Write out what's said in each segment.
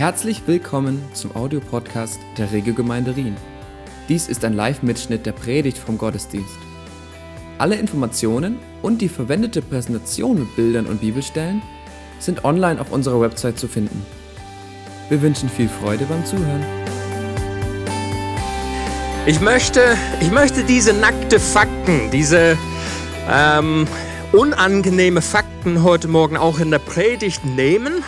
Herzlich willkommen zum Audiopodcast der Regiogemeinde Rien. Dies ist ein Live-Mitschnitt der Predigt vom Gottesdienst. Alle Informationen und die verwendete Präsentation mit Bildern und Bibelstellen sind online auf unserer Website zu finden. Wir wünschen viel Freude beim Zuhören. Ich möchte, ich möchte diese nackte Fakten, diese ähm, unangenehme Fakten heute Morgen auch in der Predigt nehmen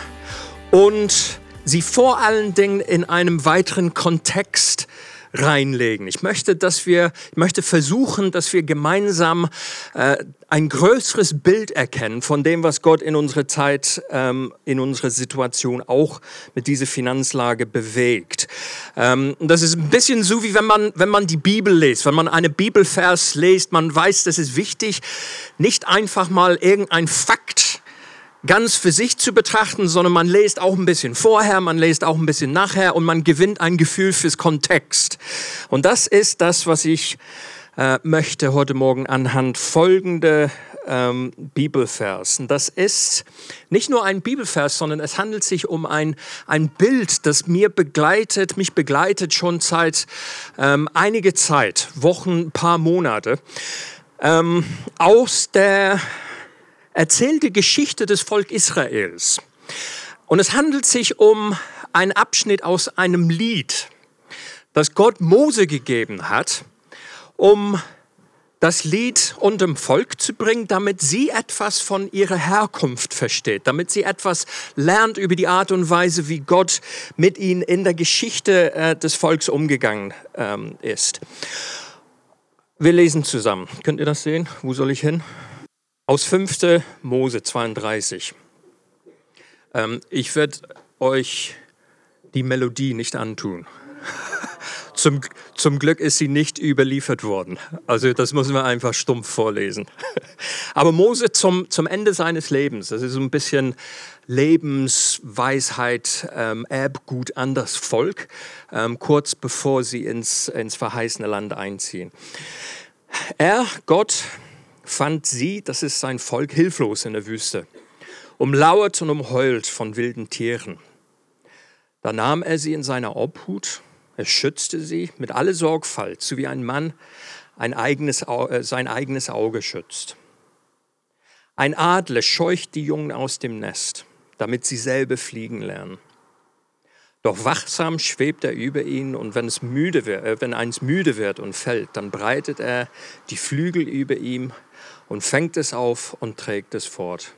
und sie vor allen Dingen in einem weiteren Kontext reinlegen. Ich möchte, dass wir, ich möchte versuchen, dass wir gemeinsam äh, ein größeres Bild erkennen von dem, was Gott in unserer Zeit, ähm, in unserer Situation auch mit dieser Finanzlage bewegt. Ähm, das ist ein bisschen so, wie wenn man, wenn man die Bibel liest, wenn man eine Bibelvers liest, man weiß, das ist wichtig, nicht einfach mal irgendein Fakt ganz für sich zu betrachten, sondern man liest auch ein bisschen vorher, man liest auch ein bisschen nachher und man gewinnt ein Gefühl fürs Kontext. Und das ist das, was ich äh, möchte heute Morgen anhand folgende ähm, Bibelvers. Und das ist nicht nur ein Bibelvers, sondern es handelt sich um ein, ein Bild, das mir begleitet, mich begleitet schon seit ähm, einige Zeit, Wochen, paar Monate, ähm, aus der erzählte Geschichte des Volk Israels. Und es handelt sich um einen Abschnitt aus einem Lied, das Gott Mose gegeben hat, um das Lied unterm Volk zu bringen, damit sie etwas von ihrer Herkunft versteht, damit sie etwas lernt über die Art und Weise, wie Gott mit ihnen in der Geschichte äh, des Volks umgegangen ähm, ist. Wir lesen zusammen. Könnt ihr das sehen? Wo soll ich hin? Aus 5. Mose 32. Ähm, ich werde euch die Melodie nicht antun. Zum, zum Glück ist sie nicht überliefert worden. Also das müssen wir einfach stumpf vorlesen. Aber Mose zum, zum Ende seines Lebens, das ist so ein bisschen Lebensweisheit, ähm, Erbgut an das Volk, ähm, kurz bevor sie ins, ins verheißene Land einziehen. Er, Gott, fand sie, das ist sein Volk, hilflos in der Wüste, umlauert und umheult von wilden Tieren. Da nahm er sie in seine Obhut, er schützte sie mit aller Sorgfalt, so wie ein Mann ein eigenes, äh, sein eigenes Auge schützt. Ein Adler scheucht die Jungen aus dem Nest, damit sie selber fliegen lernen. Doch wachsam schwebt er über ihnen und wenn, es müde wird, äh, wenn eins müde wird und fällt, dann breitet er die Flügel über ihm und fängt es auf und trägt es fort.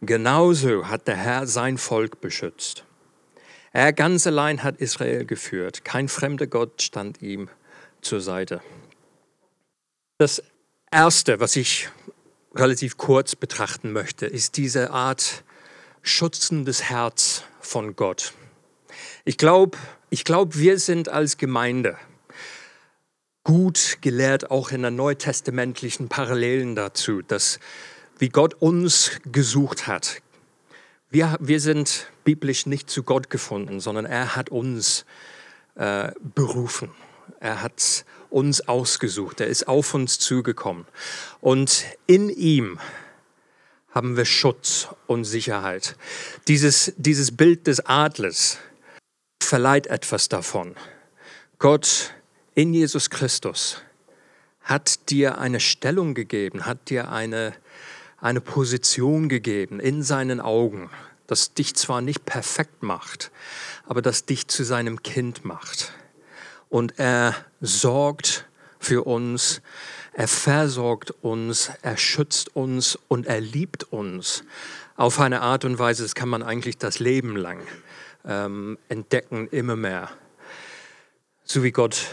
Genauso hat der Herr sein Volk beschützt. Er ganz allein hat Israel geführt. Kein fremder Gott stand ihm zur Seite. Das Erste, was ich relativ kurz betrachten möchte, ist diese Art schützendes Herz von Gott. Ich glaube, ich glaub, wir sind als Gemeinde gut gelehrt, auch in der neutestamentlichen Parallelen dazu, dass wie Gott uns gesucht hat. Wir, wir sind biblisch nicht zu Gott gefunden, sondern er hat uns äh, berufen. Er hat uns ausgesucht. Er ist auf uns zugekommen. Und in ihm haben wir Schutz und Sicherheit. Dieses, dieses Bild des Adlers verleiht etwas davon. Gott in Jesus Christus hat dir eine Stellung gegeben, hat dir eine, eine Position gegeben in seinen Augen, das dich zwar nicht perfekt macht, aber das dich zu seinem Kind macht. Und er sorgt für uns, er versorgt uns, er schützt uns und er liebt uns auf eine Art und Weise, das kann man eigentlich das Leben lang ähm, entdecken, immer mehr. So wie Gott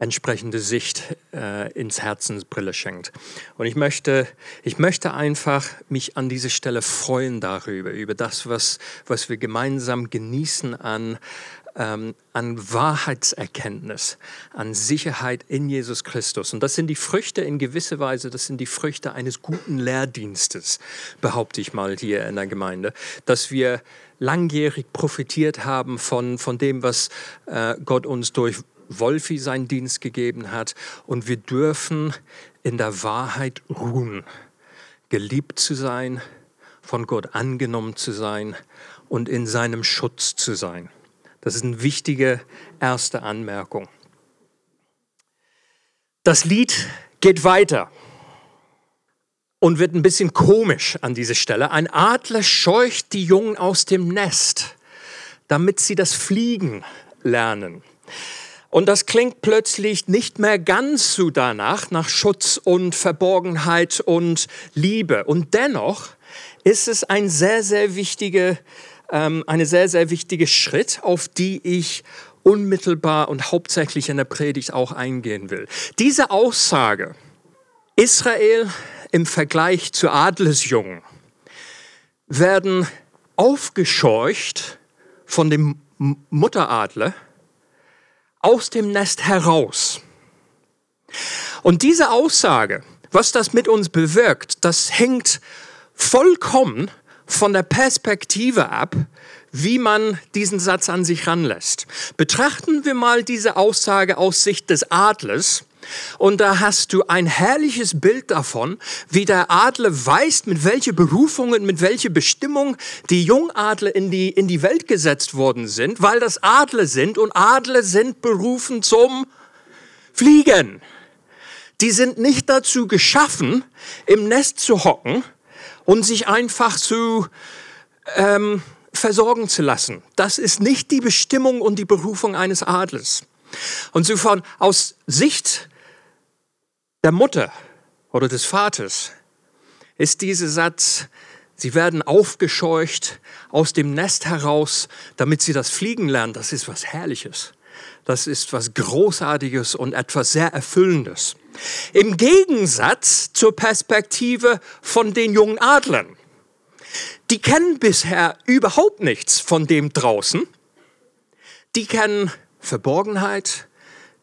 entsprechende Sicht äh, ins Herzensbrille schenkt. Und ich möchte, ich möchte einfach mich an dieser Stelle freuen darüber, über das, was, was wir gemeinsam genießen an, ähm, an Wahrheitserkenntnis, an Sicherheit in Jesus Christus. Und das sind die Früchte in gewisser Weise, das sind die Früchte eines guten Lehrdienstes, behaupte ich mal hier in der Gemeinde, dass wir langjährig profitiert haben von, von dem, was äh, Gott uns durch Wolfi seinen Dienst gegeben hat. Und wir dürfen in der Wahrheit ruhen, geliebt zu sein, von Gott angenommen zu sein und in seinem Schutz zu sein. Das ist eine wichtige erste Anmerkung. Das Lied geht weiter und wird ein bisschen komisch an dieser Stelle. Ein Adler scheucht die Jungen aus dem Nest, damit sie das Fliegen lernen. Und das klingt plötzlich nicht mehr ganz so danach, nach Schutz und Verborgenheit und Liebe. Und dennoch ist es ein sehr, sehr wichtige, ähm, eine sehr, sehr wichtige Schritt, auf die ich unmittelbar und hauptsächlich in der Predigt auch eingehen will. Diese Aussage, Israel im Vergleich zu Adelsjungen, werden aufgescheucht von dem Mutteradler aus dem Nest heraus. Und diese Aussage, was das mit uns bewirkt, das hängt vollkommen von der Perspektive ab, wie man diesen Satz an sich ranlässt. Betrachten wir mal diese Aussage aus Sicht des Adlers. Und da hast du ein herrliches Bild davon, wie der Adler weiß, mit welche Berufungen, mit welche Bestimmung die Jungadler in die, in die Welt gesetzt worden sind, weil das Adler sind und Adler sind berufen zum Fliegen. Die sind nicht dazu geschaffen, im Nest zu hocken und sich einfach zu ähm, versorgen zu lassen. Das ist nicht die Bestimmung und die Berufung eines Adlers. Und so von aus Sicht der Mutter oder des Vaters ist dieser Satz, sie werden aufgescheucht aus dem Nest heraus, damit sie das Fliegen lernen, das ist was Herrliches. Das ist was Großartiges und etwas sehr Erfüllendes. Im Gegensatz zur Perspektive von den jungen Adlern. Die kennen bisher überhaupt nichts von dem draußen. Die kennen Verborgenheit,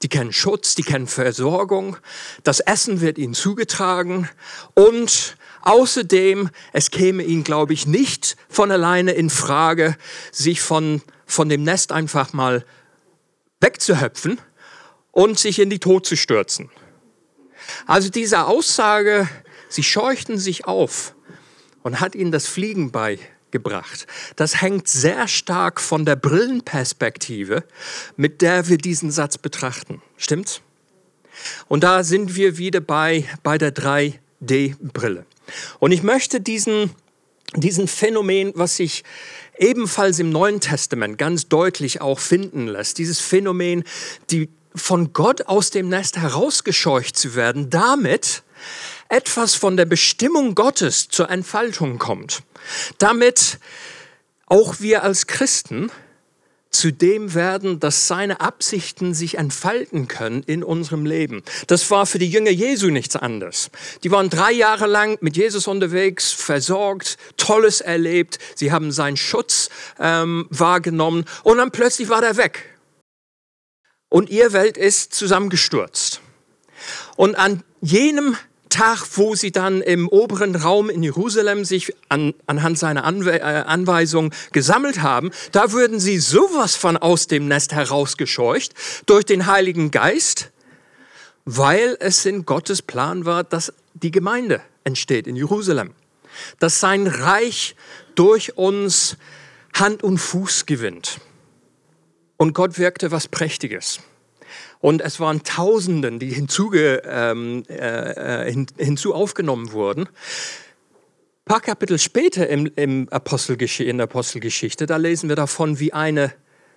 die kennen Schutz, die kennen Versorgung, das Essen wird ihnen zugetragen und außerdem, es käme ihnen, glaube ich, nicht von alleine in Frage, sich von, von dem Nest einfach mal wegzuhöpfen und sich in die Tod zu stürzen. Also diese Aussage, sie scheuchten sich auf und hat ihnen das Fliegen beigebracht. Das hängt sehr stark von der Brillenperspektive, mit der wir diesen Satz betrachten. Stimmt's? Und da sind wir wieder bei, bei der 3D-Brille. Und ich möchte diesen, diesen Phänomen, was sich ebenfalls im Neuen Testament ganz deutlich auch finden lässt, dieses Phänomen, die von Gott aus dem Nest herausgescheucht zu werden, damit etwas von der Bestimmung Gottes zur Entfaltung kommt. Damit auch wir als Christen zu dem werden, dass seine Absichten sich entfalten können in unserem Leben. Das war für die Jünger Jesu nichts anderes. Die waren drei Jahre lang mit Jesus unterwegs, versorgt, Tolles erlebt. Sie haben seinen Schutz ähm, wahrgenommen und dann plötzlich war er weg. Und ihr Welt ist zusammengestürzt. Und an jenem Tag, wo sie dann im oberen Raum in Jerusalem sich an, anhand seiner Anwe äh, Anweisung gesammelt haben, da würden sie sowas von aus dem Nest herausgescheucht durch den Heiligen Geist, weil es in Gottes Plan war, dass die Gemeinde entsteht in Jerusalem, dass sein Reich durch uns Hand und Fuß gewinnt. Und Gott wirkte was Prächtiges. Und es waren Tausenden, die hinzuge, ähm, äh, hin, hinzu aufgenommen wurden. Ein paar Kapitel später im, im Apostelgesch in der Apostelgeschichte, da lesen wir davon, wie eine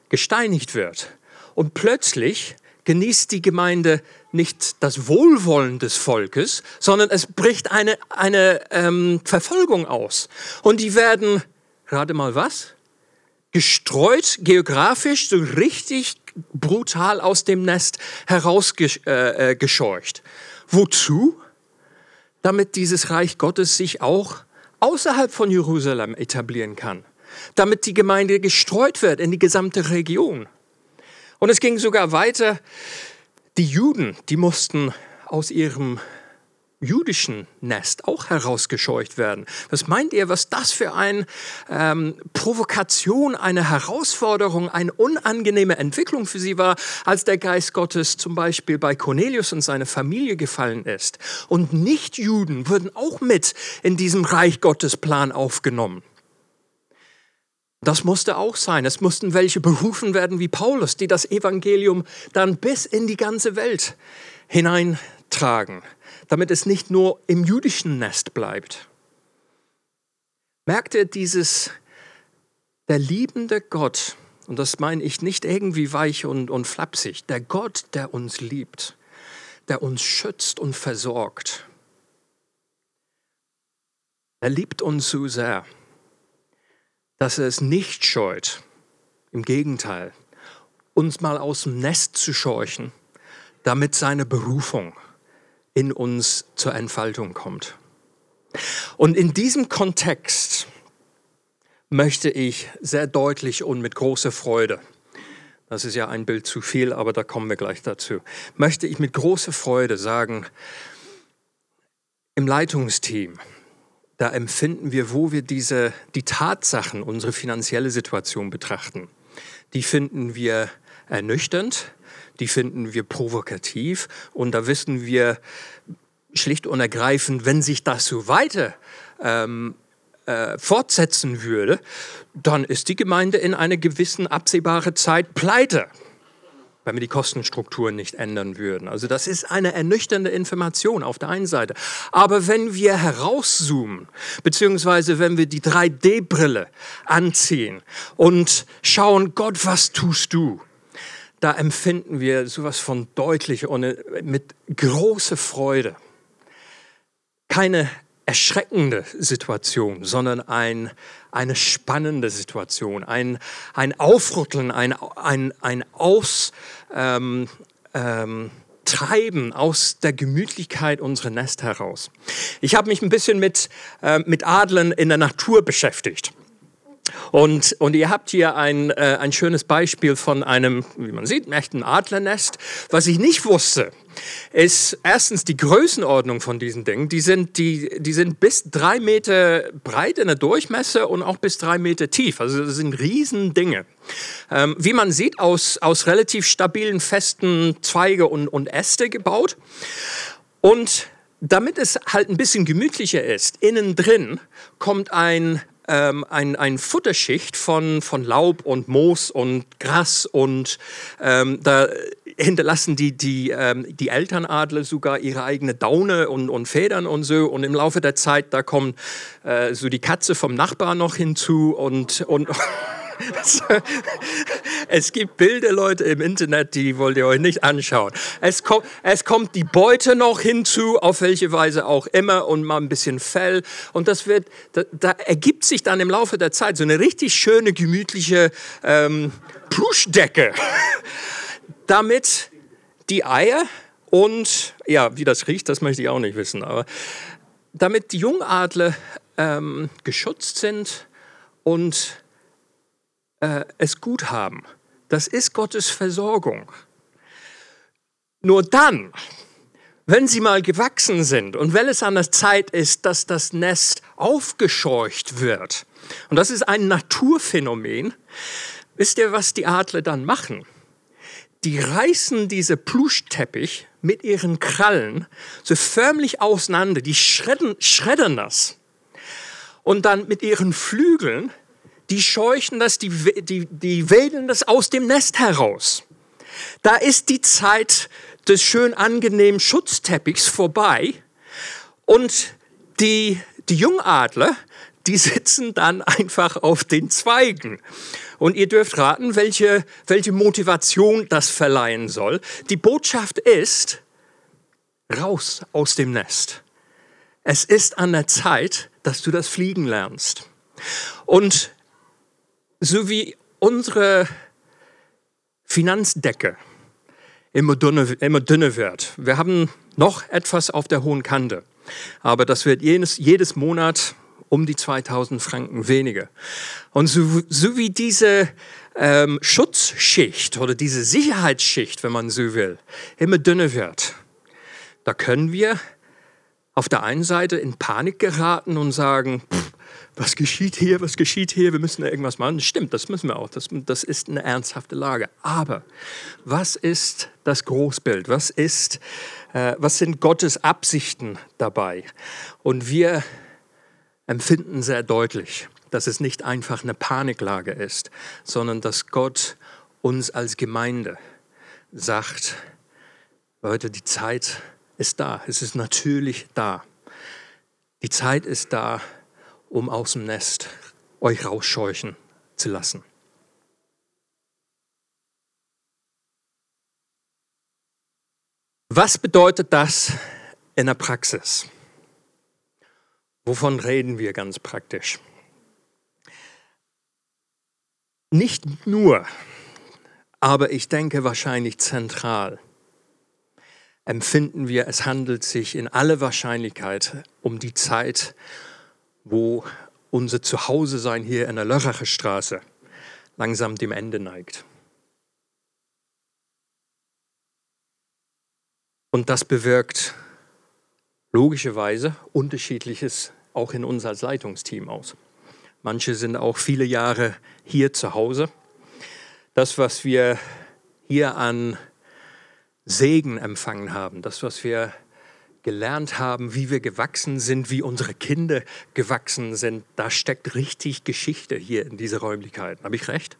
gesteinigt wird. Und plötzlich genießt die Gemeinde nicht das Wohlwollen des Volkes, sondern es bricht eine, eine ähm, Verfolgung aus. Und die werden, gerade mal was? Gestreut geografisch so richtig brutal aus dem Nest herausgescheucht. Äh, äh Wozu? Damit dieses Reich Gottes sich auch außerhalb von Jerusalem etablieren kann. Damit die Gemeinde gestreut wird in die gesamte Region. Und es ging sogar weiter. Die Juden, die mussten aus ihrem jüdischen Nest auch herausgescheucht werden. Was meint ihr, was das für eine ähm, Provokation, eine Herausforderung, eine unangenehme Entwicklung für sie war, als der Geist Gottes zum Beispiel bei Cornelius und seiner Familie gefallen ist. Und Nichtjuden wurden auch mit in diesem Reich Gottes Plan aufgenommen. Das musste auch sein. Es mussten welche berufen werden wie Paulus, die das Evangelium dann bis in die ganze Welt hineintragen damit es nicht nur im jüdischen Nest bleibt. Merkt ihr dieses, der liebende Gott, und das meine ich nicht irgendwie weich und, und flapsig, der Gott, der uns liebt, der uns schützt und versorgt. Er liebt uns so sehr, dass er es nicht scheut, im Gegenteil, uns mal aus dem Nest zu scheuchen, damit seine Berufung in uns zur Entfaltung kommt. Und in diesem Kontext möchte ich sehr deutlich und mit großer Freude, das ist ja ein Bild zu viel, aber da kommen wir gleich dazu, möchte ich mit großer Freude sagen, im Leitungsteam, da empfinden wir, wo wir diese, die Tatsachen, unsere finanzielle Situation betrachten, die finden wir ernüchternd, die finden wir provokativ und da wissen wir schlicht und ergreifend, wenn sich das so weiter ähm, äh, fortsetzen würde, dann ist die Gemeinde in einer gewissen absehbaren Zeit pleite, wenn wir die Kostenstrukturen nicht ändern würden. Also das ist eine ernüchternde Information auf der einen Seite. Aber wenn wir herauszoomen, beziehungsweise wenn wir die 3D-Brille anziehen und schauen, Gott, was tust du? da empfinden wir sowas von deutlich und äh, mit großer Freude. Keine erschreckende Situation, sondern ein, eine spannende Situation, ein, ein Aufrütteln, ein, ein, ein Aus, ähm, ähm, Treiben aus der Gemütlichkeit unserer Nest heraus. Ich habe mich ein bisschen mit, äh, mit Adlern in der Natur beschäftigt. Und, und ihr habt hier ein, äh, ein schönes Beispiel von einem, wie man sieht, echten Adlernest. Was ich nicht wusste, ist erstens die Größenordnung von diesen Dingen. Die sind, die, die sind bis drei Meter breit in der Durchmesser und auch bis drei Meter tief. Also das sind Riesendinge. Ähm, wie man sieht, aus, aus relativ stabilen, festen Zweige und, und Äste gebaut. Und damit es halt ein bisschen gemütlicher ist, innen drin kommt ein ähm, ein, ein Futterschicht von, von Laub und Moos und Gras und ähm, da hinterlassen die, die, ähm, die Elternadler sogar ihre eigene Daune und, und Federn und so. Und im Laufe der Zeit, da kommt äh, so die Katze vom Nachbar noch hinzu und, und es gibt Bilder, Leute, im Internet, die wollt ihr euch nicht anschauen. Es, kommt, es kommt die Beute noch hinzu, auf welche Weise auch immer, und mal ein bisschen Fell. Und das wird, da, da ergibt sich dann im Laufe der Zeit so eine richtig schöne, gemütliche ähm, Pluschdecke, damit die Eier und, ja, wie das riecht, das möchte ich auch nicht wissen, aber damit die Jungadler ähm, geschützt sind und äh, es gut haben. Das ist Gottes Versorgung. Nur dann, wenn sie mal gewachsen sind und wenn es an der Zeit ist, dass das Nest aufgescheucht wird, und das ist ein Naturphänomen, wisst ihr, was die Adler dann machen? Die reißen diese Pluschteppich mit ihren Krallen so förmlich auseinander, die schredden, schreddern das. Und dann mit ihren Flügeln die scheuchen das, die, die, die wählen das aus dem Nest heraus. Da ist die Zeit des schön angenehmen Schutzteppichs vorbei und die, die Jungadler, die sitzen dann einfach auf den Zweigen. Und ihr dürft raten, welche, welche Motivation das verleihen soll. Die Botschaft ist, raus aus dem Nest. Es ist an der Zeit, dass du das Fliegen lernst. Und so wie unsere Finanzdecke immer dünner, immer dünner wird. Wir haben noch etwas auf der hohen Kante, aber das wird jedes, jedes Monat um die 2000 Franken weniger. Und so, so wie diese ähm, Schutzschicht oder diese Sicherheitsschicht, wenn man so will, immer dünner wird, da können wir auf der einen Seite in Panik geraten und sagen, pff, was geschieht hier, was geschieht hier, wir müssen da irgendwas machen. Stimmt, das müssen wir auch, das, das ist eine ernsthafte Lage. Aber was ist das Großbild? Was, ist, äh, was sind Gottes Absichten dabei? Und wir empfinden sehr deutlich, dass es nicht einfach eine Paniklage ist, sondern dass Gott uns als Gemeinde sagt, Leute, die Zeit ist da, es ist natürlich da. Die Zeit ist da, um aus dem Nest euch rausscheuchen zu lassen. Was bedeutet das in der Praxis? Wovon reden wir ganz praktisch? Nicht nur, aber ich denke wahrscheinlich zentral empfinden wir, es handelt sich in aller Wahrscheinlichkeit um die Zeit, wo unser Zuhause-Sein hier in der Lörracher Straße langsam dem Ende neigt. Und das bewirkt logischerweise unterschiedliches auch in uns als Leitungsteam aus. Manche sind auch viele Jahre hier zu Hause. Das, was wir hier an Segen empfangen haben, das, was wir gelernt haben, wie wir gewachsen sind, wie unsere Kinder gewachsen sind, da steckt richtig Geschichte hier in diese Räumlichkeiten. Habe ich recht?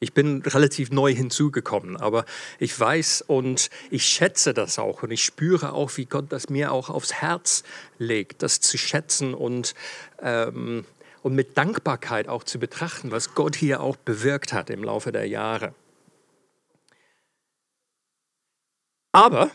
Ich bin relativ neu hinzugekommen, aber ich weiß und ich schätze das auch und ich spüre auch, wie Gott das mir auch aufs Herz legt, das zu schätzen und ähm, und mit Dankbarkeit auch zu betrachten, was Gott hier auch bewirkt hat im Laufe der Jahre. Aber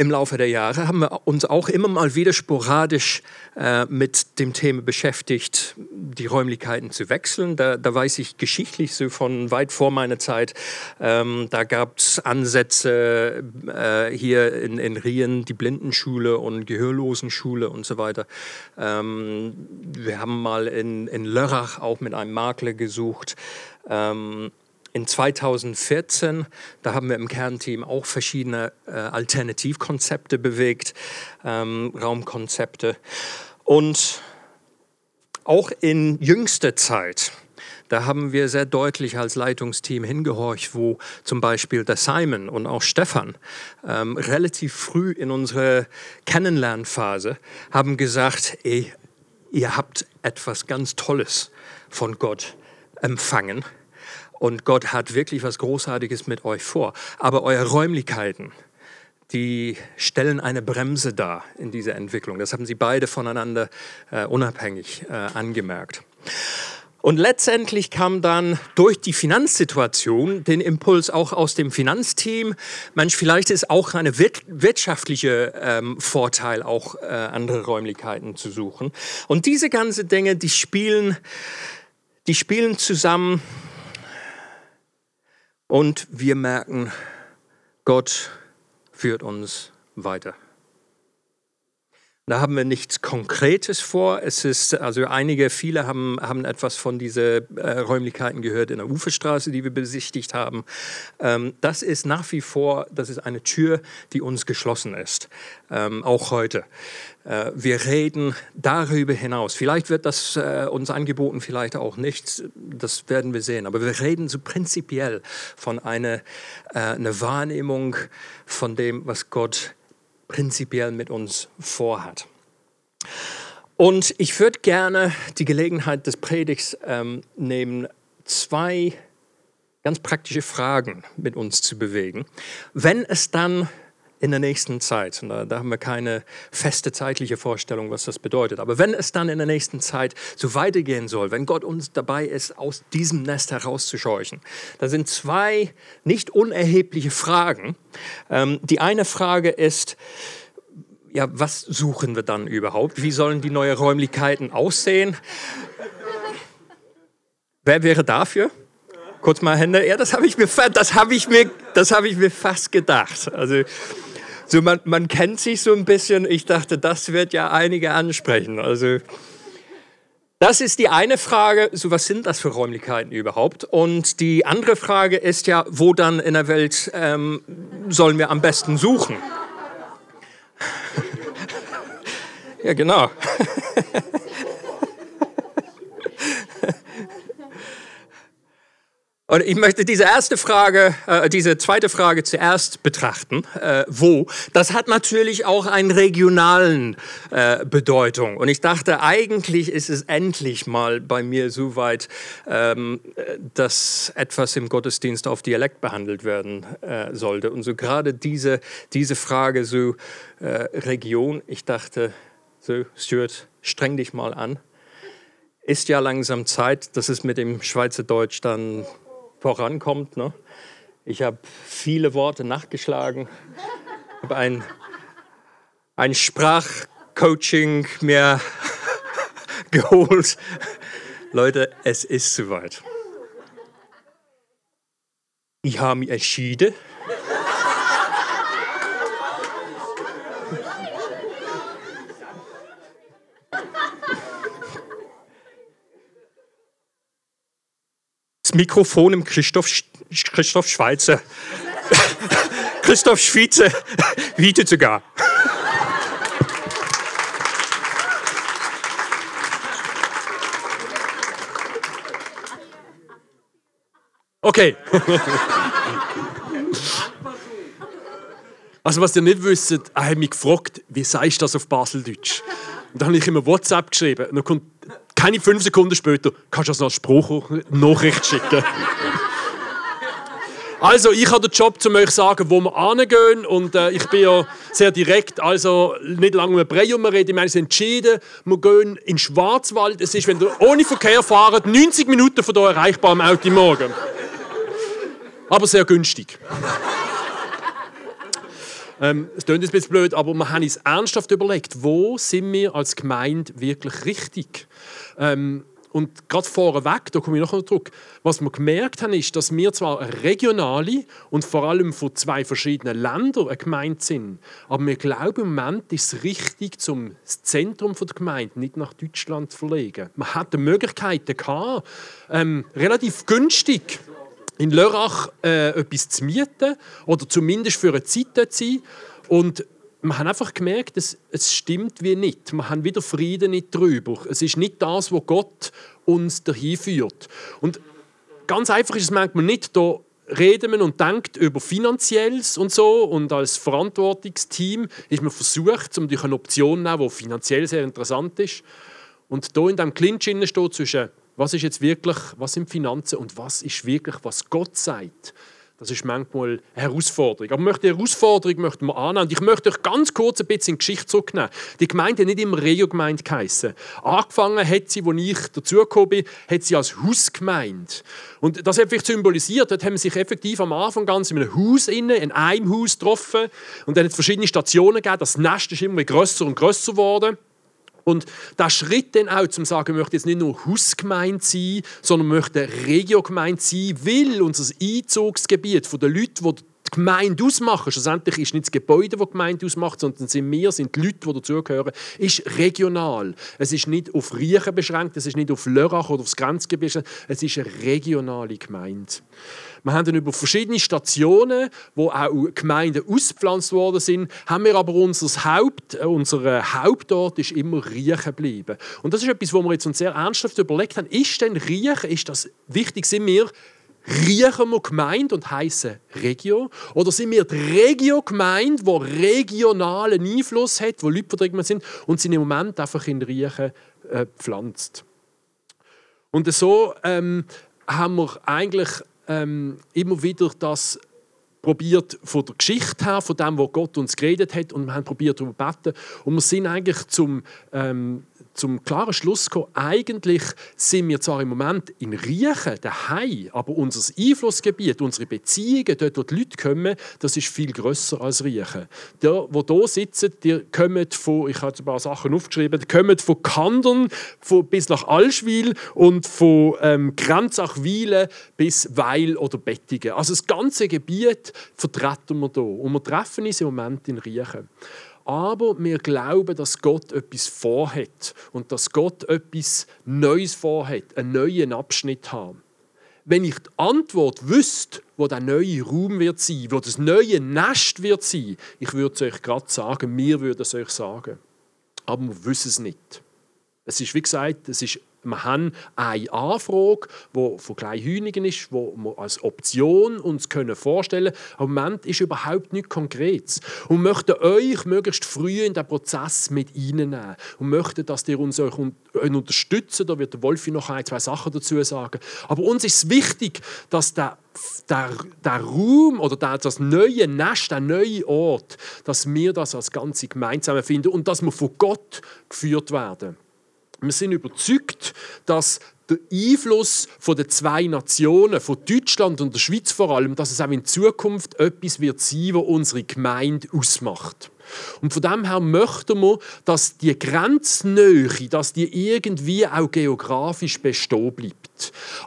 im Laufe der Jahre haben wir uns auch immer mal wieder sporadisch äh, mit dem Thema beschäftigt, die Räumlichkeiten zu wechseln. Da, da weiß ich geschichtlich so von weit vor meiner Zeit, ähm, da gab es Ansätze äh, hier in, in Rien, die Blindenschule und Gehörlosenschule und so weiter. Ähm, wir haben mal in, in Lörrach auch mit einem Makler gesucht. Ähm, in 2014, da haben wir im Kernteam auch verschiedene äh, Alternativkonzepte bewegt, ähm, Raumkonzepte. Und auch in jüngster Zeit, da haben wir sehr deutlich als Leitungsteam hingehorcht, wo zum Beispiel der Simon und auch Stefan ähm, relativ früh in unserer Kennenlernphase haben gesagt, ey, ihr habt etwas ganz Tolles von Gott empfangen und Gott hat wirklich was Großartiges mit euch vor. Aber eure Räumlichkeiten, die stellen eine Bremse dar in dieser Entwicklung. Das haben sie beide voneinander äh, unabhängig äh, angemerkt. Und letztendlich kam dann durch die Finanzsituation den Impuls auch aus dem Finanzteam. Mensch, vielleicht ist auch ein wirtschaftlicher ähm, Vorteil, auch äh, andere Räumlichkeiten zu suchen. Und diese ganzen Dinge, die spielen, die spielen zusammen und wir merken, Gott führt uns weiter. Da haben wir nichts Konkretes vor. Es ist, also einige, viele haben, haben etwas von diesen äh, Räumlichkeiten gehört in der Uferstraße, die wir besichtigt haben. Ähm, das ist nach wie vor, das ist eine Tür, die uns geschlossen ist, ähm, auch heute. Äh, wir reden darüber hinaus. Vielleicht wird das äh, uns angeboten, vielleicht auch nicht. Das werden wir sehen. Aber wir reden so prinzipiell von einer äh, eine Wahrnehmung von dem, was Gott prinzipiell mit uns vorhat. Und ich würde gerne die Gelegenheit des Predigts ähm, nehmen, zwei ganz praktische Fragen mit uns zu bewegen. Wenn es dann in der nächsten Zeit. Da, da, haben wir keine feste zeitliche Vorstellung, was das bedeutet. Aber wenn es dann in der nächsten Zeit so weitergehen soll, wenn Gott uns dabei ist, aus diesem Nest herauszuscheuchen, da sind zwei nicht unerhebliche Fragen. Ähm, die eine Frage ist, ja, was suchen wir dann überhaupt? Wie sollen die neuen Räumlichkeiten aussehen? Wer wäre dafür? Kurz mal Hände. Ja, das habe ich mir, das habe ich mir, das habe ich mir fast gedacht. Also so man, man kennt sich so ein bisschen. Ich dachte, das wird ja einige ansprechen. Also das ist die eine Frage, so was sind das für Räumlichkeiten überhaupt? Und die andere Frage ist ja, wo dann in der Welt ähm, sollen wir am besten suchen? Ja, genau. Und ich möchte diese erste Frage, äh, diese zweite Frage zuerst betrachten. Äh, wo? Das hat natürlich auch einen regionalen äh, Bedeutung. Und ich dachte, eigentlich ist es endlich mal bei mir so weit, ähm, dass etwas im Gottesdienst auf Dialekt behandelt werden äh, sollte. Und so gerade diese, diese Frage so äh, Region, ich dachte, so Stuart, streng dich mal an. Ist ja langsam Zeit, dass es mit dem Schweizerdeutsch dann vorankommt. Ne? Ich habe viele Worte nachgeschlagen, habe ein, ein Sprachcoaching mir geholt. Leute, es ist soweit. Ich habe mich entschieden. Das Mikrofon im Christoph, Christoph Schweizer. Christoph Schweizer wieder sogar. Okay. Also was ihr nicht wisst, er hat mich gefragt, wie sagst du das auf Baseldeutsch? Und dann habe ich ihm WhatsApp geschrieben. Und dann kommt keine fünf Sekunden später, kannst du das als Spruchnachricht schicken. Also, ich habe den Job, um euch zu sagen, wo wir hingehen. Und äh, ich bin ja sehr direkt, also nicht lange mit Brei reden. Wir haben uns entschieden, wir gehen in den Schwarzwald. Es ist, wenn ihr ohne Verkehr fahrt, 90 Minuten von hier erreichbar am Auto morgen. Aber sehr günstig. Ähm, es klingt ein bisschen blöd, aber wir haben uns ernsthaft überlegt, wo sind wir als Gemeinde wirklich richtig? Ähm, und gerade vorweg, da komme ich noch zurück, was wir gemerkt haben, ist, dass wir zwar regionale und vor allem von zwei verschiedenen Ländern eine Gemeinde sind, aber wir glauben, im Moment ist es richtig, zum Zentrum der Gemeinde nicht nach Deutschland zu verlegen. Man hatte Möglichkeiten gehabt, ähm, relativ günstig in Lörrach äh, etwas zu mieten oder zumindest für eine Zeit zu sein. Und wir haben einfach gemerkt, es, es stimmt wie nicht. Wir haben wieder Frieden nicht drüber. Es ist nicht das, wo Gott uns dahin führt. Und ganz einfach ist es manchmal nicht, da reden wir und denkt über Finanzielles und so. Und als Verantwortungsteam ist man versucht, um durch eine Option zu nehmen, die finanziell sehr interessant ist. Und da in diesem Clinch steht zwischen was ist jetzt wirklich, was sind Finanzen und was ist wirklich, was Gott sagt. Das ist manchmal eine Herausforderung. Aber die Herausforderung möchten wir annehmen. Und ich möchte euch ganz kurz ein bisschen in die Geschichte zurücknehmen. Die Gemeinde hat nicht immer Regio-Gemeinde geheissen. Angefangen hat sie, als ich dazugekommen bin, hat sie als Hausgemeinde. Und das hat vielleicht symbolisiert, dort haben sich effektiv am Anfang ganz in einem Haus in einem Haus getroffen. Und dann hat es verschiedene Stationen gegeben. Das Nest ist immer grösser und grösser geworden. Und der Schritt dann auch zum sagen, wir möchten jetzt nicht nur Hausgemeinde sein, sondern möchten Regiogemeinde sein, weil unser Einzugsgebiet von den Leuten, die die Gemeinde ausmachen, schlussendlich ist nicht das Gebäude, das die Gemeinde ausmacht, sondern sind wir, sind die Leute, die dazugehören, ist regional. Es ist nicht auf Riechen beschränkt, es ist nicht auf Lörrach oder aufs Grenzgebiet es ist eine regionale Gemeinde. Wir haben dann über verschiedene Stationen, wo auch Gemeinden ausgepflanzt worden sind, haben wir aber unser Haupt, äh, unser Hauptort ist immer Riechen geblieben. Und das ist etwas, wo wir jetzt uns sehr ernsthaft überlegt haben. Ist denn Riechen, ist das wichtig, sind wir riechen wir Gemeinde und heißen Regio? Oder sind wir die Regio-Gemeinde, die regionalen Einfluss hat, wo Leute verdrängt sind und sind im Moment einfach in Riechen äh, pflanzt? Und so ähm, haben wir eigentlich ähm, immer wieder das probiert von der Geschichte her, von dem, was Gott uns geredet hat, und wir haben probiert darüber zu beten. Und wir sind eigentlich zum ähm, zum klaren Schluss gekommen, eigentlich sind wir zwar im Moment in Riechen, daheim, aber unser Einflussgebiet, unsere Beziehungen, dort wo die Leute kommen, das ist viel grösser als Riechen. Die, die hier sitzen, die kommen von, ich habe ein paar Sachen aufgeschrieben, die kommen von Kandern von, bis nach Allschwil und von ähm, Grenzachwilen bis Weil oder Bettingen. Also das ganze Gebiet vertreten wir hier. Und wir treffen uns im Moment in Riechen aber wir glauben, dass Gott etwas vorhat und dass Gott etwas Neues vorhat, einen neuen Abschnitt haben. Wenn ich die Antwort wüsste, wo der neue Raum wird sein, wo das neue Nest wird sein, ich würde es euch gerade sagen, mir würde es euch sagen. aber wir wissen es nicht. Es ist, wie gesagt, es ist wir haben eine Anfrage, die von Kleinhünigen ist, die wir als Option uns können vorstellen können. Im Moment ist überhaupt nichts Konkretes. Und möchten euch möglichst früh in den Prozess mit reinnehmen. Und möchten, dass ihr uns euch unterstützt. Da wird der Wolfi noch ein, zwei Sachen dazu sagen. Aber uns ist es wichtig, dass der der, der Raum oder der, das neue Nest, der neue Ort, dass wir das als ganze gemeinsam finden und dass wir von Gott geführt werden. Wir sind überzeugt, dass der Einfluss von den zwei Nationen, von Deutschland und der Schweiz vor allem, dass es auch in Zukunft etwas wird sein, was unsere Gemeinde ausmacht. Und von dem her möchten wir, dass die Grenznähe, dass die irgendwie auch geografisch bestehen bleibt.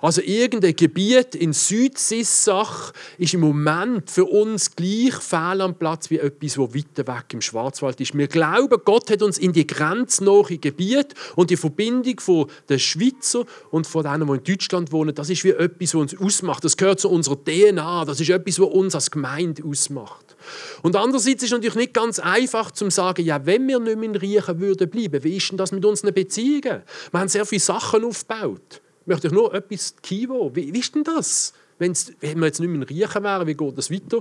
Also irgendein Gebiet in Südsissach ist im Moment für uns gleich fehl am Platz wie etwas, wo weiter weg im Schwarzwald ist. Wir glauben, Gott hat uns in die grenznahe Gebiet und die Verbindung von den Schweizer und von denen, die in Deutschland wohnen, das ist wie etwas, was uns ausmacht. Das gehört zu unserer DNA. Das ist etwas, was uns als Gemeinde ausmacht. Und andererseits ist es natürlich nicht ganz einfach zu sagen, ja, wenn wir nicht mehr in Riechen würden bleiben, wie ist denn das mit unseren Beziehungen? Wir haben sehr viele Sachen aufgebaut. Ich möchte euch nur etwas Kivo. Wie, wie ist denn das? Wenn's, wenn wir jetzt nicht mehr in Riechen wären, wie geht das weiter?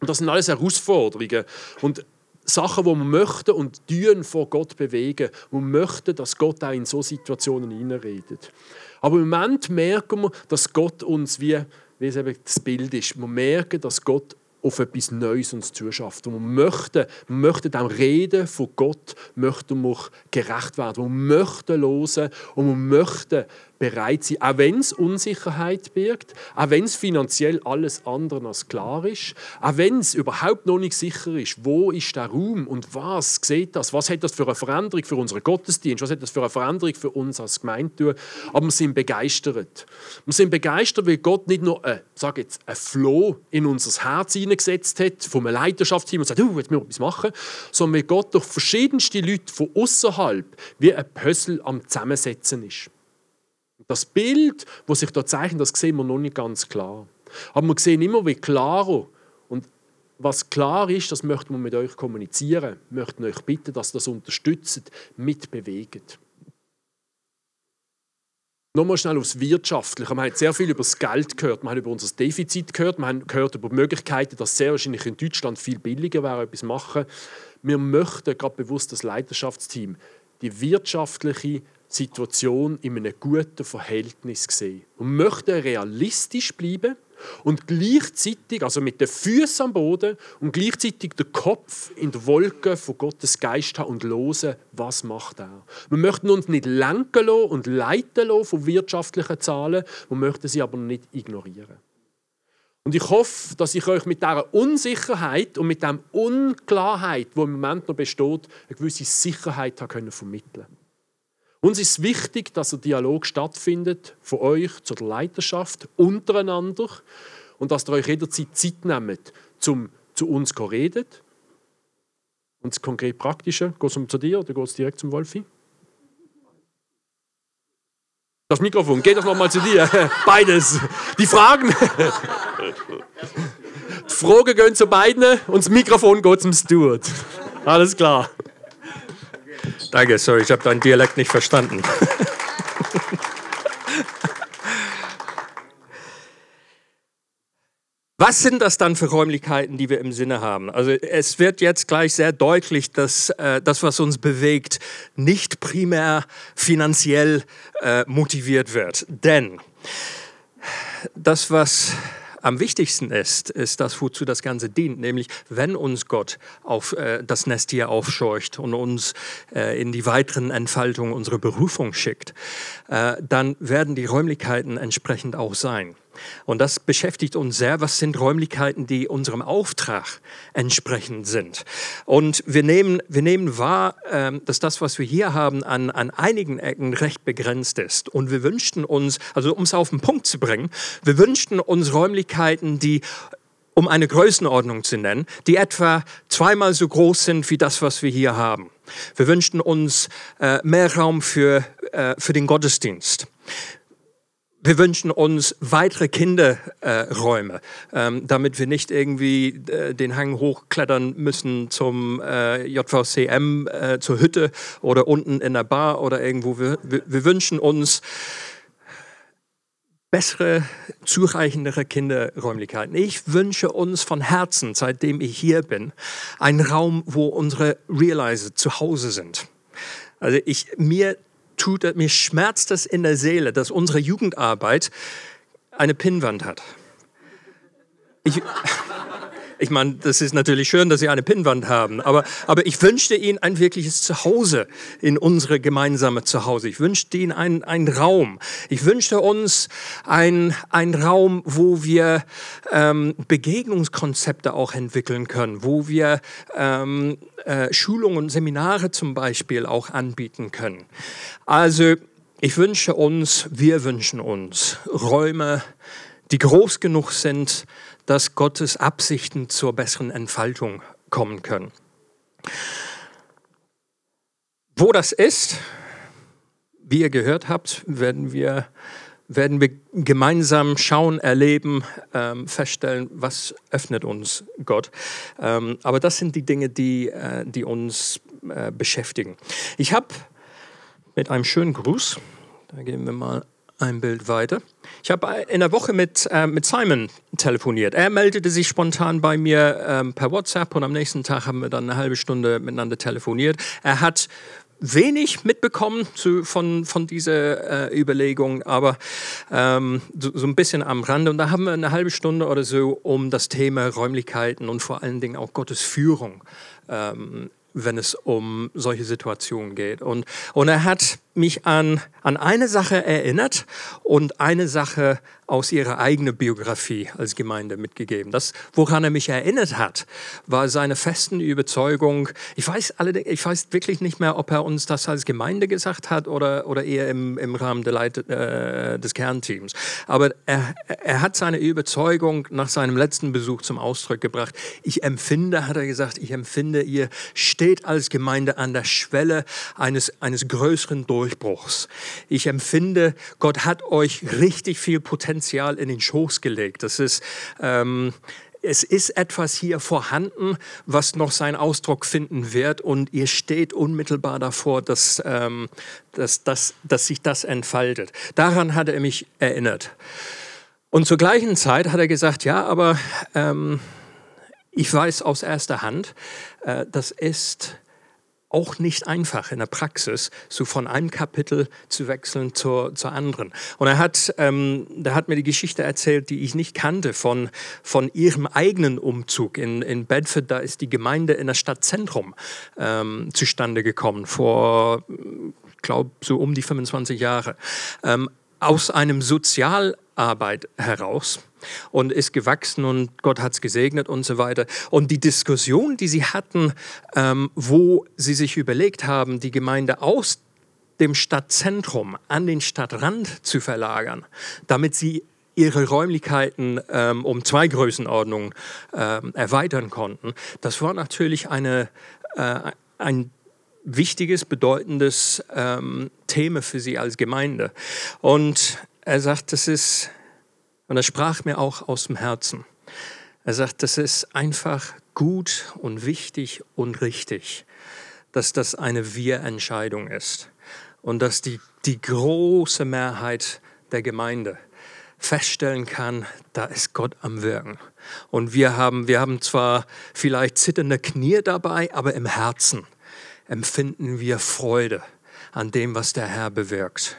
Und das sind alles Herausforderungen. Und Sachen, die wir möchten und tun vor Gott bewegen. Wir möchten, dass Gott auch in solche Situationen hineinredet. Aber im Moment merken wir, dass Gott uns wie, wie es eben das Bild ist, wir merken, dass Gott auf etwas Neues uns zuschafft. Und wir möchten, wir möchten dem Reden von Gott möchten wir gerecht werden. Wir möchten hören und wir möchten bereit sein, auch wenn es Unsicherheit birgt, auch wenn es finanziell alles andere als klar ist, auch wenn es überhaupt noch nicht sicher ist, wo ist der Raum und was sieht das, was hat das für eine Veränderung für unseren Gottesdienst, was hat das für eine Veränderung für uns als Gemeinde, aber wir sind begeistert. Wir sind begeistert, weil Gott nicht nur ein, sag jetzt, ein Floh in unser Herz hineingesetzt hat, vom Leidenschaftsteam und sagt, oh, jetzt müssen wir etwas machen, sondern weil Gott durch verschiedenste Leute von außerhalb wie ein Puzzle am Zusammensetzen ist. Das Bild, das sich da zeichnet, das sehen wir noch nicht ganz klar. Aber wir sehen immer wie klarer. Und was klar ist, das möchten wir mit euch kommunizieren. Wir möchten euch bitten, dass ihr das unterstützt, mitbewegt. Nochmal schnell aufs Wirtschaftliche. Wir haben sehr viel über das Geld gehört, wir haben über unser Defizit gehört, wir haben gehört über Möglichkeiten, dass sehr wahrscheinlich in Deutschland viel billiger wäre, etwas machen. Wir möchten gerade bewusst das Leiterschaftsteam die wirtschaftliche Situation in einem guten Verhältnis sehen. Und möchten realistisch bleiben und gleichzeitig, also mit den Füßen am Boden und gleichzeitig den Kopf in der Wolke von Gottes Geist haben und hören, was macht er. Wir möchten uns nicht lenken lassen und leiten lassen von wirtschaftlichen Zahlen, wir möchten sie aber nicht ignorieren. Und ich hoffe, dass ich euch mit dieser Unsicherheit und mit dieser Unklarheit, die im Moment noch besteht, eine gewisse Sicherheit vermitteln konnte. Uns ist wichtig, dass ein Dialog stattfindet von euch zur Leiterschaft untereinander und dass ihr euch jederzeit Zeit nehmt, um zu uns zu reden. Und das konkret Praktische, geht es zu dir oder geht es direkt zum Wolfi? Das Mikrofon, geht das nochmal zu dir? Beides. Die Fragen. Die Fragen gehen zu beiden und das Mikrofon geht zum Stuart. Alles klar. Danke, sorry, ich habe deinen Dialekt nicht verstanden. Was sind das dann für Räumlichkeiten, die wir im Sinne haben? Also es wird jetzt gleich sehr deutlich, dass äh, das, was uns bewegt, nicht primär finanziell äh, motiviert wird. Denn das, was am wichtigsten ist, ist das, wozu das Ganze dient, nämlich wenn uns Gott auf äh, das Nest hier aufscheucht und uns äh, in die weiteren Entfaltungen unserer Berufung schickt, äh, dann werden die Räumlichkeiten entsprechend auch sein. Und das beschäftigt uns sehr. Was sind Räumlichkeiten, die unserem Auftrag entsprechend sind? Und wir nehmen, wir nehmen wahr, ähm, dass das, was wir hier haben, an, an einigen Ecken recht begrenzt ist. Und wir wünschten uns, also um es auf den Punkt zu bringen, wir wünschten uns Räumlichkeiten, die um eine Größenordnung zu nennen, die etwa zweimal so groß sind wie das, was wir hier haben. Wir wünschten uns äh, mehr Raum für, äh, für den Gottesdienst wir wünschen uns weitere Kinderräume, ähm, damit wir nicht irgendwie äh, den Hang hochklettern müssen zum äh, JVCM, äh, zur Hütte oder unten in der Bar oder irgendwo. Wir, wir, wir wünschen uns bessere, zureichendere Kinderräumlichkeiten. Ich wünsche uns von Herzen, seitdem ich hier bin, einen Raum, wo unsere Realizer zu Hause sind. Also ich, mir tut, mir schmerzt es in der Seele, dass unsere Jugendarbeit eine Pinnwand hat. Ich, ich meine, das ist natürlich schön, dass Sie eine Pinnwand haben, aber, aber ich wünschte Ihnen ein wirkliches Zuhause in unsere gemeinsame Zuhause. Ich wünschte Ihnen einen, einen Raum. Ich wünschte uns einen, Raum, wo wir ähm, Begegnungskonzepte auch entwickeln können, wo wir ähm, äh, Schulungen und Seminare zum Beispiel auch anbieten können. Also ich wünsche uns, wir wünschen uns Räume, die groß genug sind, dass Gottes Absichten zur besseren Entfaltung kommen können. Wo das ist, wie ihr gehört habt, werden wir, werden wir gemeinsam schauen, erleben, ähm, feststellen, was öffnet uns Gott. Ähm, aber das sind die Dinge, die, äh, die uns äh, beschäftigen. Ich habe mit einem schönen Gruß, da gehen wir mal ein Bild weiter. Ich habe in der Woche mit, äh, mit Simon telefoniert. Er meldete sich spontan bei mir ähm, per WhatsApp und am nächsten Tag haben wir dann eine halbe Stunde miteinander telefoniert. Er hat wenig mitbekommen zu, von, von dieser äh, Überlegung, aber ähm, so, so, ein bisschen am Rande. Und da haben wir eine halbe Stunde oder so um das Thema Räumlichkeiten und vor allen Dingen auch Gottes Führung ähm, wenn es um solche Situationen geht. Und, und er hat mich an, an eine Sache erinnert und eine Sache aus ihrer eigenen Biografie als Gemeinde mitgegeben. Das, woran er mich erinnert hat, war seine festen Überzeugung. Ich weiß, allerdings, ich weiß wirklich nicht mehr, ob er uns das als Gemeinde gesagt hat oder, oder eher im, im Rahmen der Leit, äh, des Kernteams. Aber er, er hat seine Überzeugung nach seinem letzten Besuch zum Ausdruck gebracht. Ich empfinde, hat er gesagt, ich empfinde, ihr steht als Gemeinde an der Schwelle eines, eines größeren Durchbruchs. Ich empfinde, Gott hat euch richtig viel Potenzial Potenzial in den Schoß gelegt. Das ist, ähm, es ist etwas hier vorhanden, was noch seinen Ausdruck finden wird und ihr steht unmittelbar davor, dass, ähm, dass, dass, dass sich das entfaltet. Daran hat er mich erinnert. Und zur gleichen Zeit hat er gesagt, ja, aber ähm, ich weiß aus erster Hand, äh, das ist auch nicht einfach in der Praxis, so von einem Kapitel zu wechseln zur, zur anderen. Und er hat, ähm, der hat mir die Geschichte erzählt, die ich nicht kannte, von, von ihrem eigenen Umzug. In, in Bedford, da ist die Gemeinde in das Stadtzentrum ähm, zustande gekommen, vor, ich glaube, so um die 25 Jahre. Ähm, aus einem Sozialarbeit heraus und ist gewachsen und Gott hat es gesegnet und so weiter. Und die Diskussion, die sie hatten, ähm, wo sie sich überlegt haben, die Gemeinde aus dem Stadtzentrum an den Stadtrand zu verlagern, damit sie ihre Räumlichkeiten ähm, um zwei Größenordnungen ähm, erweitern konnten, das war natürlich eine, äh, ein wichtiges, bedeutendes ähm, Thema für sie als Gemeinde. Und er sagt, das ist und er sprach mir auch aus dem Herzen. Er sagt, das ist einfach gut und wichtig und richtig, dass das eine Wir-Entscheidung ist und dass die, die große Mehrheit der Gemeinde feststellen kann, da ist Gott am Wirken. Und wir haben, wir haben zwar vielleicht zitternde Knie dabei, aber im Herzen empfinden wir Freude an dem, was der Herr bewirkt.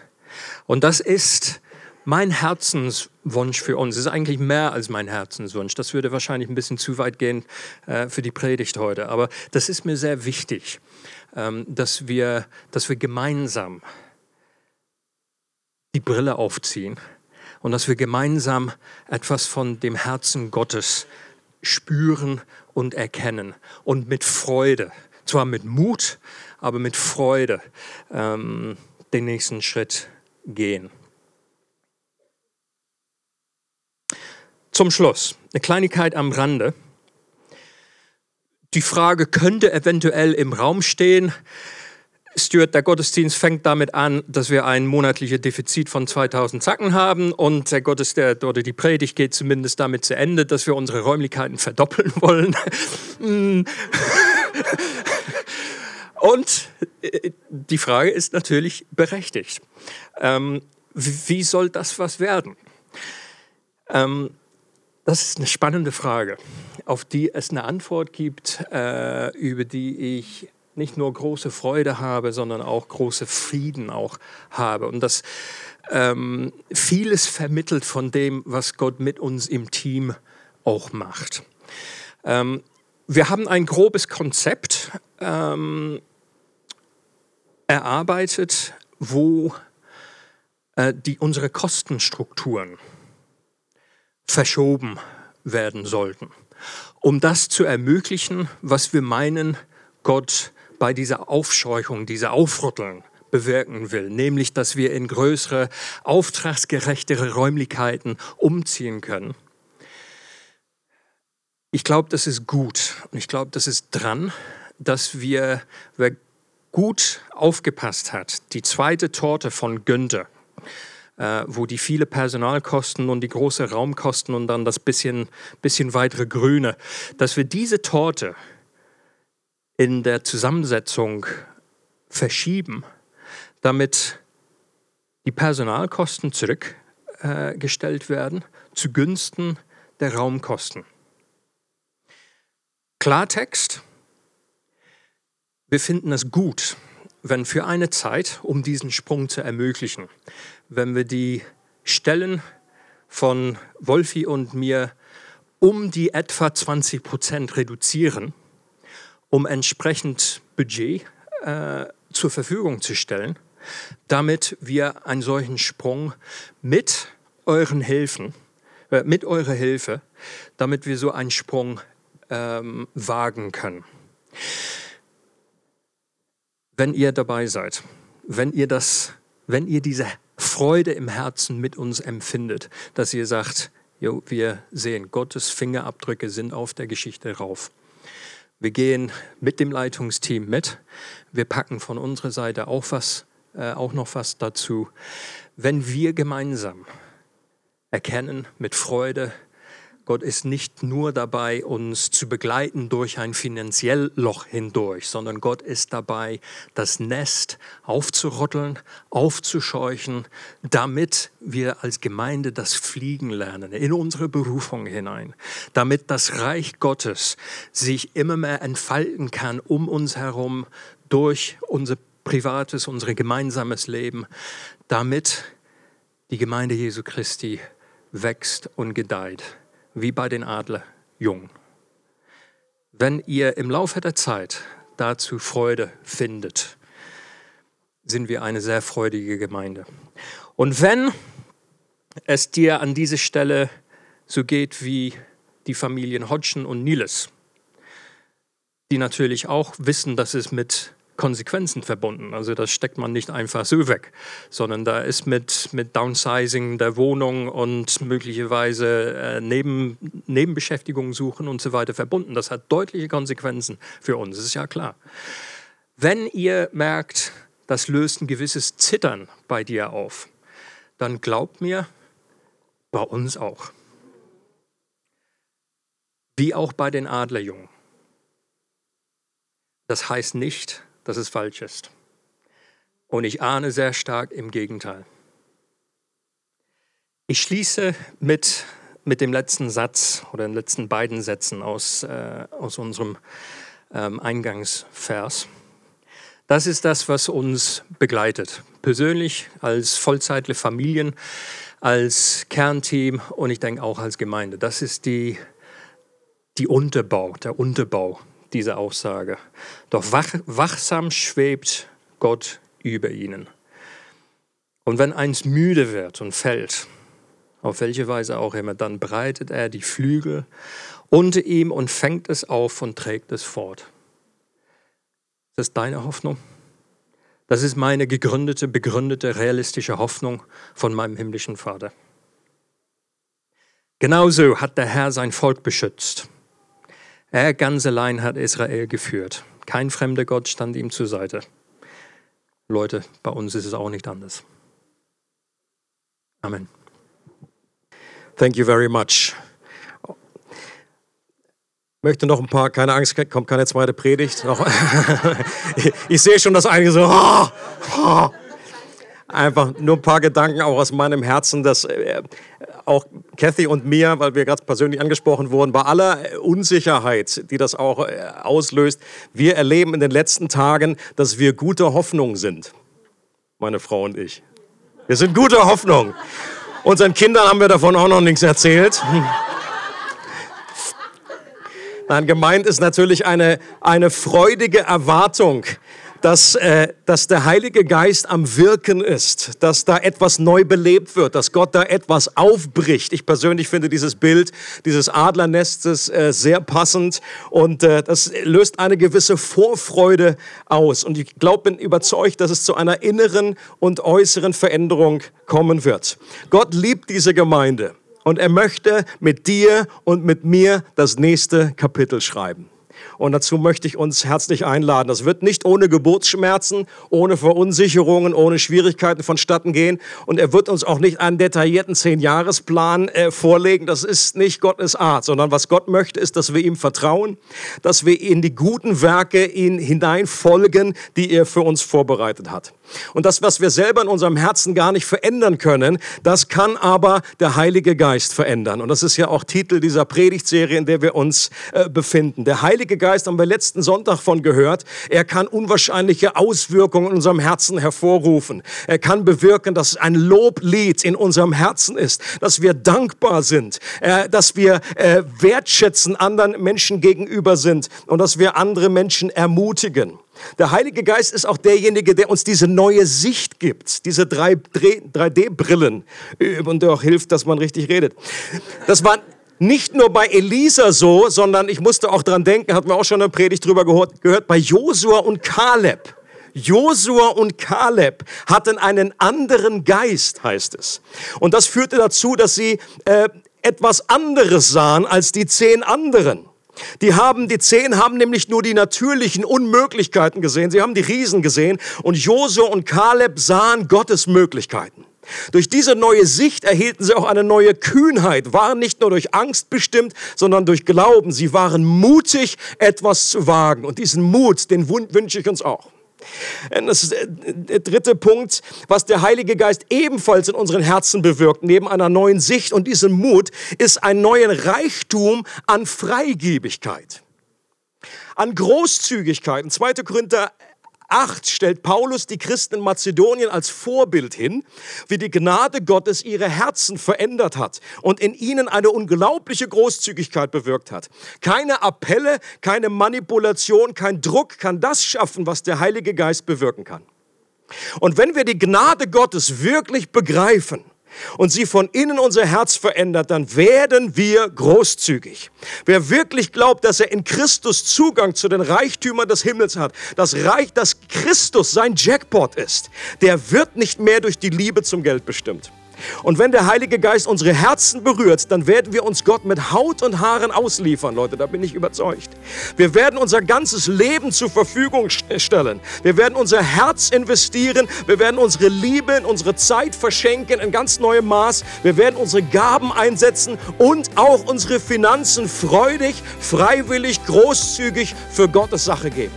Und das ist mein Herzenswunsch für uns ist eigentlich mehr als mein Herzenswunsch. Das würde wahrscheinlich ein bisschen zu weit gehen äh, für die Predigt heute. Aber das ist mir sehr wichtig, ähm, dass, wir, dass wir gemeinsam die Brille aufziehen und dass wir gemeinsam etwas von dem Herzen Gottes spüren und erkennen und mit Freude, zwar mit Mut, aber mit Freude ähm, den nächsten Schritt gehen. Zum Schluss, eine Kleinigkeit am Rande. Die Frage könnte eventuell im Raum stehen, Stuart, der Gottesdienst fängt damit an, dass wir ein monatliches Defizit von 2000 Zacken haben und der Gottesdienst oder die Predigt geht zumindest damit zu Ende, dass wir unsere Räumlichkeiten verdoppeln wollen. und äh, die Frage ist natürlich berechtigt. Ähm, wie soll das was werden? Ähm, das ist eine spannende Frage, auf die es eine Antwort gibt, äh, über die ich nicht nur große Freude habe, sondern auch große Frieden auch habe. Und das ähm, vieles vermittelt von dem, was Gott mit uns im Team auch macht. Ähm, wir haben ein grobes Konzept ähm, erarbeitet, wo äh, die, unsere Kostenstrukturen verschoben werden sollten, um das zu ermöglichen, was wir meinen, Gott bei dieser Aufscheuchung, dieser Aufrütteln bewirken will, nämlich dass wir in größere, auftragsgerechtere Räumlichkeiten umziehen können. Ich glaube, das ist gut und ich glaube, das ist dran, dass wir, wer gut aufgepasst hat, die zweite Torte von Günther, äh, wo die viele Personalkosten und die große Raumkosten und dann das bisschen, bisschen weitere Grüne, dass wir diese Torte in der Zusammensetzung verschieben, damit die Personalkosten zurückgestellt äh, werden zugunsten der Raumkosten. Klartext, wir finden es gut, wenn für eine Zeit, um diesen Sprung zu ermöglichen, wenn wir die Stellen von Wolfi und mir um die etwa 20 Prozent reduzieren, um entsprechend Budget äh, zur Verfügung zu stellen, damit wir einen solchen Sprung mit euren Hilfen, äh, mit eurer Hilfe, damit wir so einen Sprung ähm, wagen können. Wenn ihr dabei seid, wenn ihr das, wenn ihr diese Freude im Herzen mit uns empfindet, dass ihr sagt, jo, wir sehen, Gottes Fingerabdrücke sind auf der Geschichte rauf. Wir gehen mit dem Leitungsteam mit. Wir packen von unserer Seite auch, was, äh, auch noch was dazu. Wenn wir gemeinsam erkennen mit Freude, Gott ist nicht nur dabei, uns zu begleiten durch ein finanziell Loch hindurch, sondern Gott ist dabei, das Nest aufzurotteln, aufzuscheuchen, damit wir als Gemeinde das Fliegen lernen, in unsere Berufung hinein, damit das Reich Gottes sich immer mehr entfalten kann um uns herum durch unser privates, unser gemeinsames Leben, damit die Gemeinde Jesu Christi wächst und gedeiht wie bei den Adlerjungen. Wenn ihr im Laufe der Zeit dazu Freude findet, sind wir eine sehr freudige Gemeinde. Und wenn es dir an dieser Stelle so geht wie die Familien Hodgson und Niles, die natürlich auch wissen, dass es mit Konsequenzen verbunden. Also das steckt man nicht einfach so weg, sondern da ist mit, mit Downsizing der Wohnung und möglicherweise äh, Neben, Nebenbeschäftigung suchen und so weiter verbunden. Das hat deutliche Konsequenzen für uns, ist ja klar. Wenn ihr merkt, das löst ein gewisses Zittern bei dir auf, dann glaubt mir, bei uns auch. Wie auch bei den Adlerjungen. Das heißt nicht, dass es falsch ist. Und ich ahne sehr stark im Gegenteil. Ich schließe mit, mit dem letzten Satz oder den letzten beiden Sätzen aus, äh, aus unserem ähm, Eingangsvers. Das ist das, was uns begleitet. Persönlich, als vollzeitliche Familien, als Kernteam und ich denke auch als Gemeinde. Das ist die, die Unterbau, der Unterbau diese Aussage. Doch wach, wachsam schwebt Gott über ihnen. Und wenn eins müde wird und fällt, auf welche Weise auch immer, dann breitet er die Flügel unter ihm und fängt es auf und trägt es fort. Das ist deine Hoffnung? Das ist meine gegründete, begründete, realistische Hoffnung von meinem himmlischen Vater. Genauso hat der Herr sein Volk beschützt. Er ganz allein hat Israel geführt. Kein fremder Gott stand ihm zur Seite. Leute, bei uns ist es auch nicht anders. Amen. Thank you very much. Ich möchte noch ein paar, keine Angst, kommt keine zweite Predigt. Ich sehe schon, dass einige so, oh, oh. einfach nur ein paar Gedanken auch aus meinem Herzen, dass äh, auch Kathy und mir, weil wir gerade persönlich angesprochen wurden, bei aller Unsicherheit, die das auch äh, auslöst, wir erleben in den letzten Tagen, dass wir gute Hoffnung sind, meine Frau und ich. Wir sind gute Hoffnung. Unseren Kindern haben wir davon auch noch nichts erzählt. Nein, gemeint ist natürlich eine, eine freudige Erwartung, dass, äh, dass der Heilige Geist am Wirken ist, dass da etwas neu belebt wird, dass Gott da etwas aufbricht. Ich persönlich finde dieses Bild dieses Adlernestes äh, sehr passend und äh, das löst eine gewisse Vorfreude aus. Und ich glaube, bin überzeugt, dass es zu einer inneren und äußeren Veränderung kommen wird. Gott liebt diese Gemeinde und er möchte mit dir und mit mir das nächste Kapitel schreiben. Und dazu möchte ich uns herzlich einladen. Das wird nicht ohne Geburtsschmerzen, ohne Verunsicherungen, ohne Schwierigkeiten vonstatten gehen. Und er wird uns auch nicht einen detaillierten Zehn-Jahresplan äh, vorlegen. Das ist nicht Gottes Art, sondern was Gott möchte, ist, dass wir ihm vertrauen, dass wir in die guten Werke ihn hineinfolgen, die er für uns vorbereitet hat. Und das, was wir selber in unserem Herzen gar nicht verändern können, das kann aber der Heilige Geist verändern. Und das ist ja auch Titel dieser Predigtserie, in der wir uns äh, befinden. Der Heilige Geist haben wir letzten Sonntag von gehört. Er kann unwahrscheinliche Auswirkungen in unserem Herzen hervorrufen. Er kann bewirken, dass ein Loblied in unserem Herzen ist, dass wir dankbar sind, äh, dass wir äh, wertschätzen anderen Menschen gegenüber sind und dass wir andere Menschen ermutigen. Der Heilige Geist ist auch derjenige, der uns diese neue Sicht gibt, diese 3D-Brillen äh, und auch hilft, dass man richtig redet. Das war nicht nur bei Elisa so, sondern ich musste auch dran denken, hatten wir auch schon eine Predigt drüber gehört, gehört bei Josua und Kaleb. Josua und Kaleb hatten einen anderen Geist, heißt es. Und das führte dazu, dass sie äh, etwas anderes sahen als die zehn anderen. Die haben, die zehn haben nämlich nur die natürlichen Unmöglichkeiten gesehen. Sie haben die Riesen gesehen und Josua und Kaleb sahen Gottes Möglichkeiten. Durch diese neue Sicht erhielten sie auch eine neue Kühnheit, waren nicht nur durch Angst bestimmt, sondern durch Glauben. Sie waren mutig, etwas zu wagen. Und diesen Mut, den wünsche ich uns auch. Das ist der dritte Punkt, was der Heilige Geist ebenfalls in unseren Herzen bewirkt, neben einer neuen Sicht und diesem Mut, ist ein neuen Reichtum an Freigebigkeit, an Großzügigkeit. In 2. Korinther 8 stellt Paulus die Christen in Mazedonien als Vorbild hin, wie die Gnade Gottes ihre Herzen verändert hat und in ihnen eine unglaubliche Großzügigkeit bewirkt hat. Keine Appelle, keine Manipulation, kein Druck kann das schaffen, was der Heilige Geist bewirken kann. Und wenn wir die Gnade Gottes wirklich begreifen, und sie von innen unser Herz verändert, dann werden wir großzügig. Wer wirklich glaubt, dass er in Christus Zugang zu den Reichtümern des Himmels hat, das Reich, dass Christus sein Jackpot ist, der wird nicht mehr durch die Liebe zum Geld bestimmt. Und wenn der Heilige Geist unsere Herzen berührt, dann werden wir uns Gott mit Haut und Haaren ausliefern, Leute, da bin ich überzeugt. Wir werden unser ganzes Leben zur Verfügung stellen. Wir werden unser Herz investieren, wir werden unsere Liebe, unsere Zeit verschenken in ganz neuem Maß. Wir werden unsere Gaben einsetzen und auch unsere Finanzen freudig, freiwillig, großzügig für Gottes Sache geben.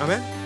Amen.